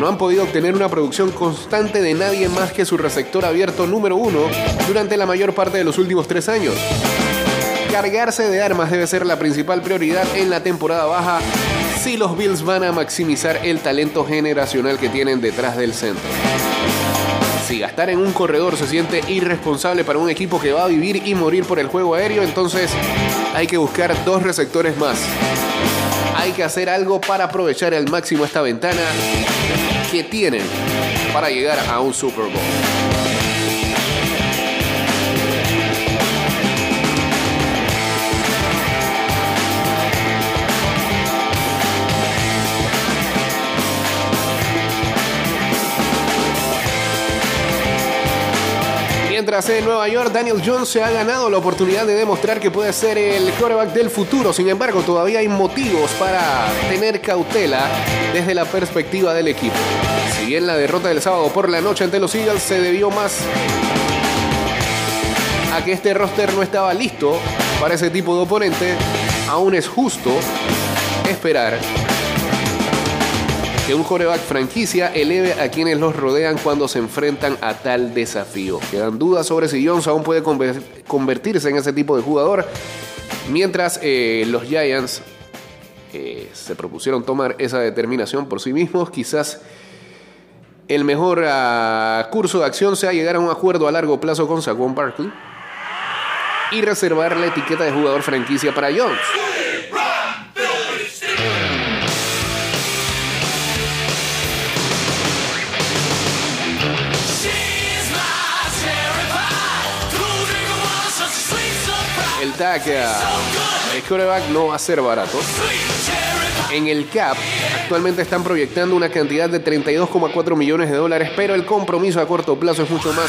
no han podido obtener una producción constante de nadie más que su receptor abierto número uno durante la mayor parte de los últimos tres años. Cargarse de armas debe ser la principal prioridad en la temporada baja si los Bills van a maximizar el talento generacional que tienen detrás del centro. Si gastar en un corredor se siente irresponsable para un equipo que va a vivir y morir por el juego aéreo, entonces hay que buscar dos receptores más. Hay que hacer algo para aprovechar al máximo esta ventana que tienen para llegar a un Super Bowl. Mientras en Nueva York, Daniel Jones se ha ganado la oportunidad de demostrar que puede ser el quarterback del futuro. Sin embargo, todavía hay motivos para tener cautela desde la perspectiva del equipo. Si bien la derrota del sábado por la noche ante los Eagles se debió más a que este roster no estaba listo para ese tipo de oponente, aún es justo esperar que un coreback franquicia eleve a quienes los rodean cuando se enfrentan a tal desafío. Quedan dudas sobre si Jones aún puede conver- convertirse en ese tipo de jugador, mientras eh, los Giants eh, se propusieron tomar esa determinación por sí mismos, quizás el mejor ah, curso de acción sea llegar a un acuerdo a largo plazo con Saquon Barkley y reservar la etiqueta de jugador franquicia para Jones. El tag el quarterback no va a ser barato. En el CAP actualmente están proyectando una cantidad de 32,4 millones de dólares, pero el compromiso a corto plazo es mucho más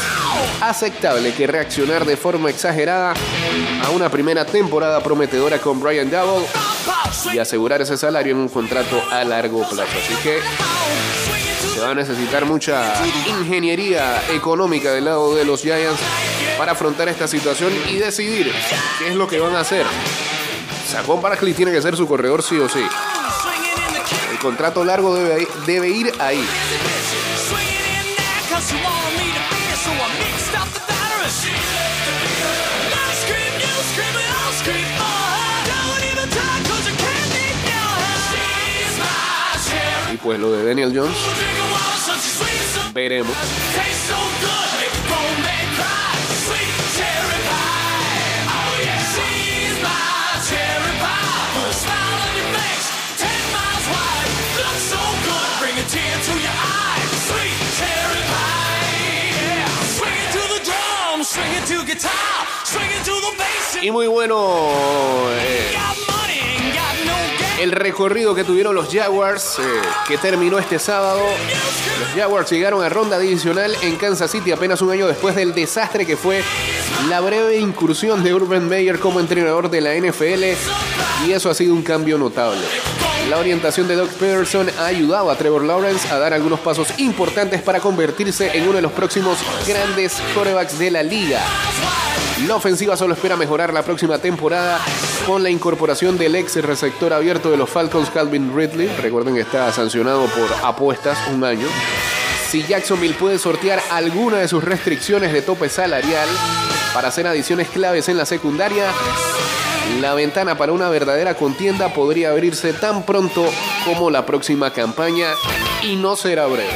aceptable que reaccionar de forma exagerada a una primera temporada prometedora con Brian Double y asegurar ese salario en un contrato a largo plazo. Así que se va a necesitar mucha ingeniería económica del lado de los Giants para afrontar esta situación y decidir qué es lo que van a hacer Saquon Barkley tiene que ser su corredor sí o sí. El contrato largo debe ir ahí. Y pues lo de Daniel Jones, veremos. Y muy bueno eh, el recorrido que tuvieron los Jaguars, eh, que terminó este sábado. Los Jaguars llegaron a ronda divisional en Kansas City apenas un año después del desastre que fue la breve incursión de Urban Meyer como entrenador de la NFL. Y eso ha sido un cambio notable. La orientación de Doug Peterson ha ayudado a Trevor Lawrence a dar algunos pasos importantes para convertirse en uno de los próximos grandes quarterbacks de la liga. La ofensiva solo espera mejorar la próxima temporada con la incorporación del ex receptor abierto de los Falcons, Calvin Ridley. Recuerden que está sancionado por apuestas un año. Si Jacksonville puede sortear alguna de sus restricciones de tope salarial para hacer adiciones claves en la secundaria, la ventana para una verdadera contienda podría abrirse tan pronto como la próxima campaña y no será breve.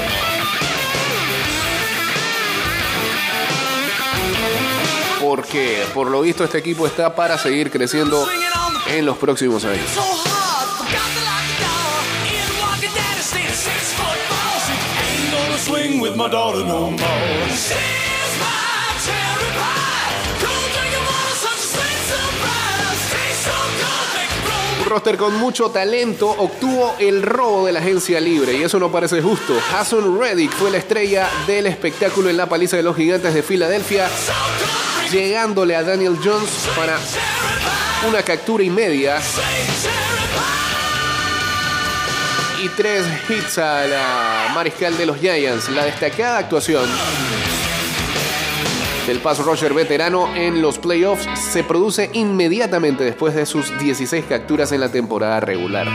Porque por lo visto este equipo está para seguir creciendo en los próximos años. Roster con mucho talento obtuvo el robo de la agencia libre y eso no parece justo. Hassan Reddick fue la estrella del espectáculo en la paliza de los gigantes de Filadelfia, llegándole a Daniel Jones para una captura y media y tres hits a la mariscal de los Giants. La destacada actuación del pass rusher veterano en los playoffs se produce inmediatamente después de sus 16 capturas en la temporada regular.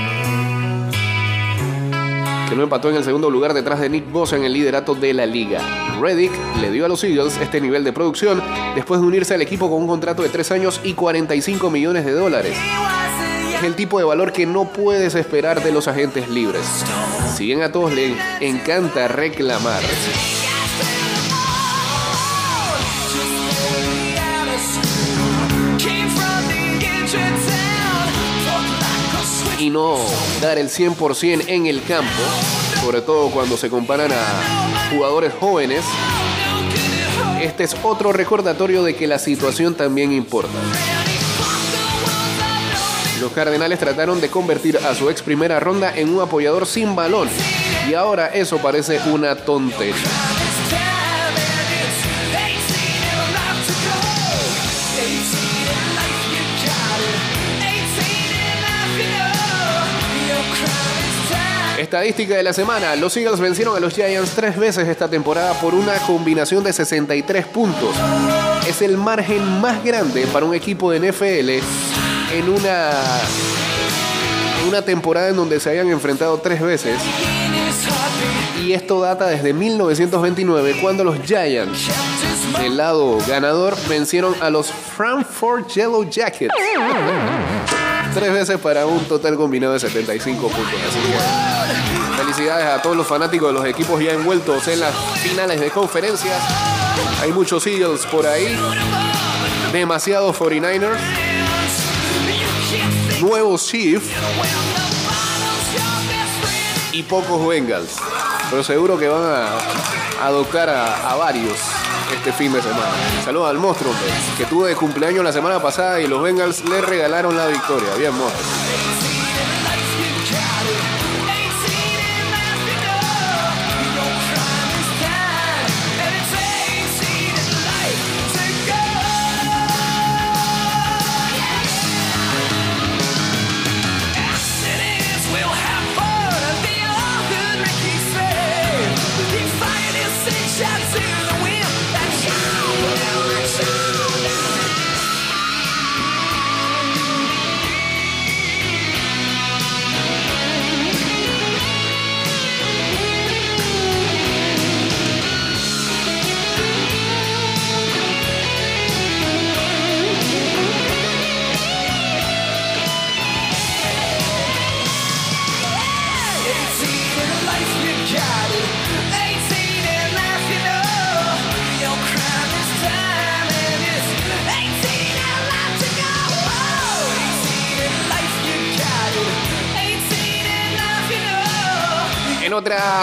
Que lo empató en el segundo lugar detrás de Nick Bosa en el liderato de la liga. Reddick le dio a los Eagles este nivel de producción después de unirse al equipo con un contrato de 3 años y 45 millones de dólares. Es el tipo de valor que no puedes esperar de los agentes libres. Si bien a todos les encanta reclamar, y no dar el 100% en el campo, sobre todo cuando se comparan a jugadores jóvenes, este es otro recordatorio de que la situación también importa. Los Cardenales trataron de convertir a su ex primera ronda en un apoyador sin balón y ahora eso parece una tontería. Estadística de la semana. Los Eagles vencieron a los Giants tres veces esta temporada por una combinación de 63 puntos. Es el margen más grande para un equipo de NFL en una, una temporada en donde se hayan enfrentado tres veces. Y esto data desde 1929 cuando los Giants, del lado ganador, vencieron a los Frankfurt Yellow Jackets. Tres veces para un total combinado de 75 puntos. Así que felicidades a todos los fanáticos de los equipos ya envueltos en las finales de conferencias. Hay muchos Eagles por ahí. Demasiados 49ers. Nuevos Chiefs. Y pocos Bengals. Pero seguro que van a adoptar a, a varios este fin de semana. Saludos al monstruo, que tuvo de cumpleaños la semana pasada y los Bengals le regalaron la victoria. Bien, monstruo.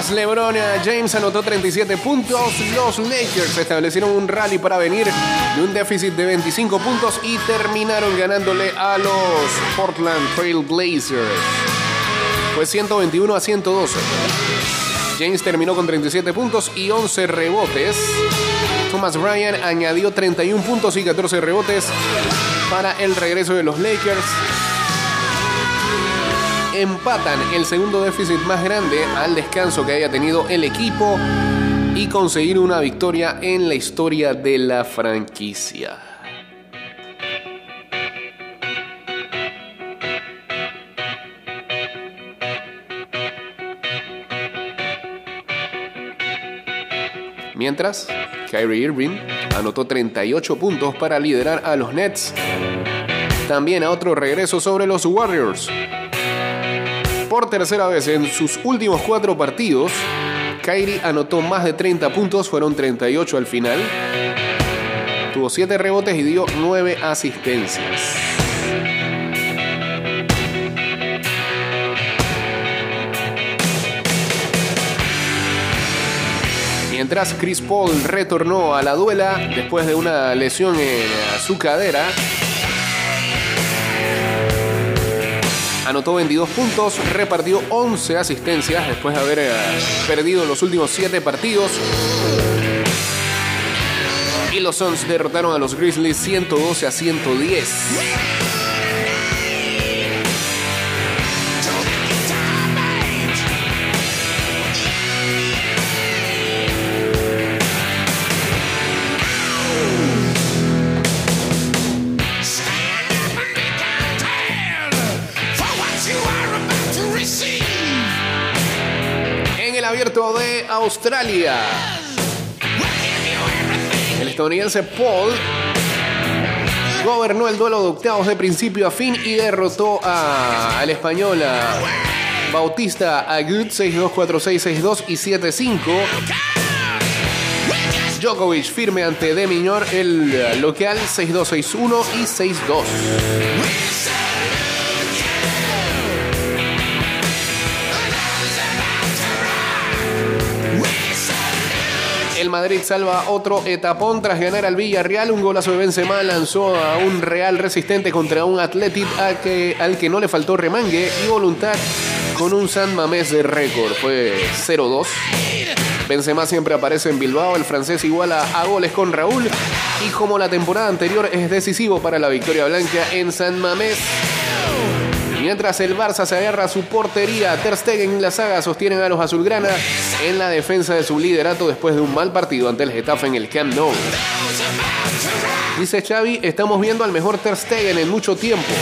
Otras, LeBron James anotó 37 puntos. Los Lakers establecieron un rally para venir de un déficit de 25 puntos y terminaron ganándole a los Portland Trail Blazers. Fue 121 a 112. James terminó con 37 puntos y 11 rebotes. Thomas Bryan añadió 31 puntos y 14 rebotes para el regreso de los Lakers. Empatan el segundo déficit más grande al descanso que haya tenido el equipo y conseguir una victoria en la historia de la franquicia. Mientras, Kyrie Irving anotó 38 puntos para liderar a los Nets. También a otro regreso sobre los Warriors. Por tercera vez en sus últimos cuatro partidos, Kyrie anotó más de 30 puntos, fueron 38 al final. Tuvo 7 rebotes y dio 9 asistencias. Mientras Chris Paul retornó a la duela después de una lesión en su cadera, anotó 22 puntos, repartió 11 asistencias después de haber eh, perdido los últimos 7 partidos. Y los Suns derrotaron a los Grizzlies 112 a 110. Australia, el estadounidense Paul gobernó el duelo de octavos de principio a fin y derrotó a- al español a Bautista Agut 6-2, 4-6, 6-2 y 7-5. Djokovic firme ante De Miñor, el local 6-2, 6-1 y 6-2. Madrid salva otro etapón tras ganar al Villarreal. Un golazo de Benzema lanzó a un Real resistente contra un Athletic al que, al que no le faltó remangue y voluntad con un San Mamés de récord. Fue 0-2. Benzema siempre aparece en Bilbao. El francés iguala a goles con Raúl. Y como la temporada anterior es decisivo para la victoria blanca en San Mamés. Mientras el Barça se agarra a su portería, Ter Stegen y la saga sostienen a los azulgrana en la defensa de su liderato después de un mal partido ante el Getafe en el Camp Nou. Dice Xavi, estamos viendo al mejor Ter Stegen en mucho tiempo.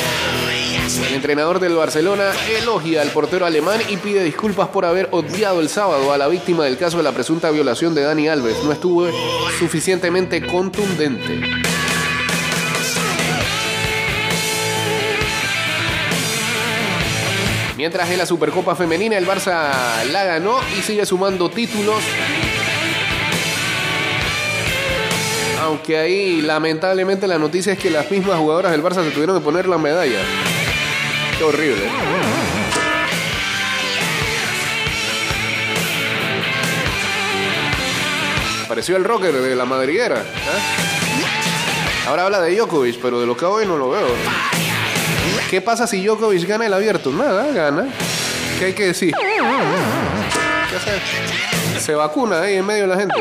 El entrenador del Barcelona elogia al portero alemán y pide disculpas por haber odiado el sábado a la víctima del caso de la presunta violación de Dani Alves. No estuvo suficientemente contundente. Mientras en la Supercopa Femenina el Barça la ganó y sigue sumando títulos. Aunque ahí lamentablemente la noticia es que las mismas jugadoras del Barça se tuvieron que poner la medalla. Qué horrible. Apareció el rocker de la madriguera. ¿eh? Ahora habla de Djokovic, pero de lo que hoy no lo veo. ¿Qué pasa si Djokovic gana el abierto? Nada, gana. ¿Qué hay que decir? Se vacuna ahí en medio de la gente.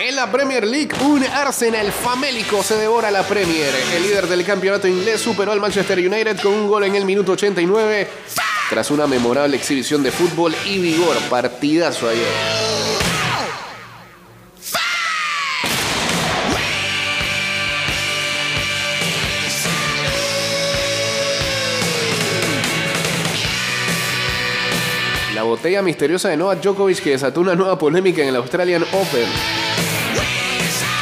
En la Premier League, un Arsenal famélico se devora la Premier. El líder del campeonato inglés superó al Manchester United con un gol en el minuto 89 tras una memorable exhibición de fútbol y vigor. Partidazo ayer. La botella misteriosa de Novak Djokovic que desató una nueva polémica en el Australian Open.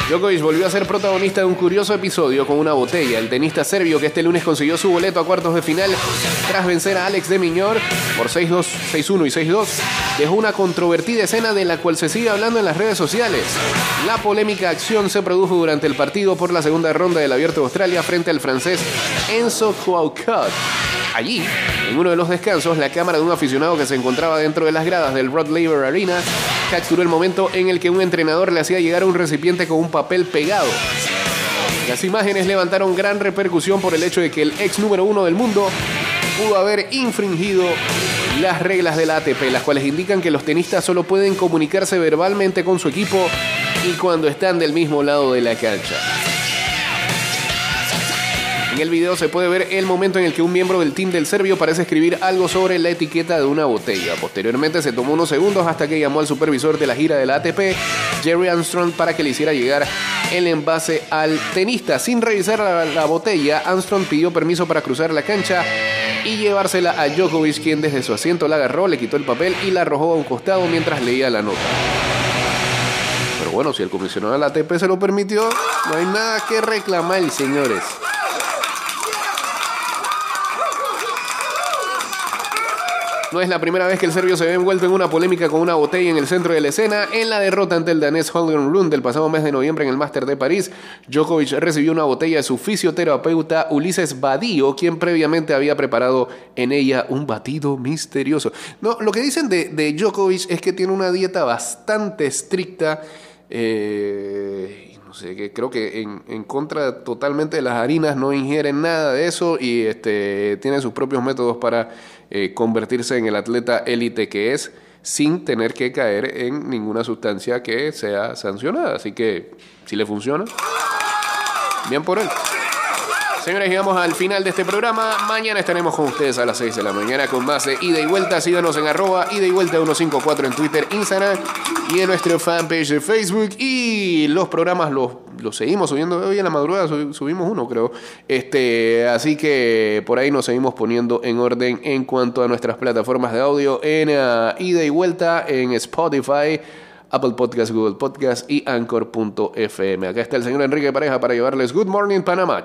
Djokovic volvió a ser protagonista de un curioso episodio con una botella. El tenista serbio que este lunes consiguió su boleto a cuartos de final tras vencer a Alex de Miñor por 6-2, 6-1 y 6-2, dejó una controvertida escena de la cual se sigue hablando en las redes sociales. La polémica acción se produjo durante el partido por la segunda ronda del Abierto de Australia frente al francés Enzo Couault. Allí, en uno de los descansos, la cámara de un aficionado que se encontraba dentro de las gradas del Rod Laver Arena capturó el momento en el que un entrenador le hacía llegar un recipiente con un papel pegado. Las imágenes levantaron gran repercusión por el hecho de que el ex número uno del mundo pudo haber infringido las reglas de la ATP, las cuales indican que los tenistas solo pueden comunicarse verbalmente con su equipo y cuando están del mismo lado de la cancha. En el video se puede ver el momento en el que un miembro del team del serbio parece escribir algo sobre la etiqueta de una botella. Posteriormente se tomó unos segundos hasta que llamó al supervisor de la gira de la ATP, Jerry Armstrong, para que le hiciera llegar el envase al tenista. Sin revisar la, la botella, Armstrong pidió permiso para cruzar la cancha y llevársela a Djokovic, quien desde su asiento la agarró, le quitó el papel y la arrojó a un costado mientras leía la nota. Pero bueno, si el comisionado de la ATP se lo permitió, no hay nada que reclamar, señores. No es la primera vez que el serbio se ve envuelto en una polémica con una botella en el centro de la escena. En la derrota ante el danés Holger Lund del pasado mes de noviembre en el Máster de París, Djokovic recibió una botella de su fisioterapeuta Ulises Badío, quien previamente había preparado en ella un batido misterioso. No, lo que dicen de, Djokovic es que tiene una dieta bastante estricta. eh, y no sé, que creo que en, contra totalmente de las harinas no ingieren nada de eso y este, tiene sus propios métodos para eh, convertirse en el atleta élite que es sin tener que caer en ninguna sustancia que sea sancionada. Así que si le funciona, bien por él. Señores, llegamos al final de este programa. Mañana estaremos con ustedes a las 6 de la mañana con más de Ida y Vuelta. Síganos en arroba Ida y Vuelta 154 en Twitter, Instagram y en nuestro fanpage de Facebook. Y los programas los, los seguimos subiendo. Hoy en la madrugada sub- subimos uno, creo. Este, así que por ahí nos seguimos poniendo en orden en cuanto a nuestras plataformas de audio en Ida y Vuelta, en Spotify. Apple Podcast, Google Podcast y Anchor.fm. Acá está el señor Enrique Pareja para llevarles Good Morning Panamá.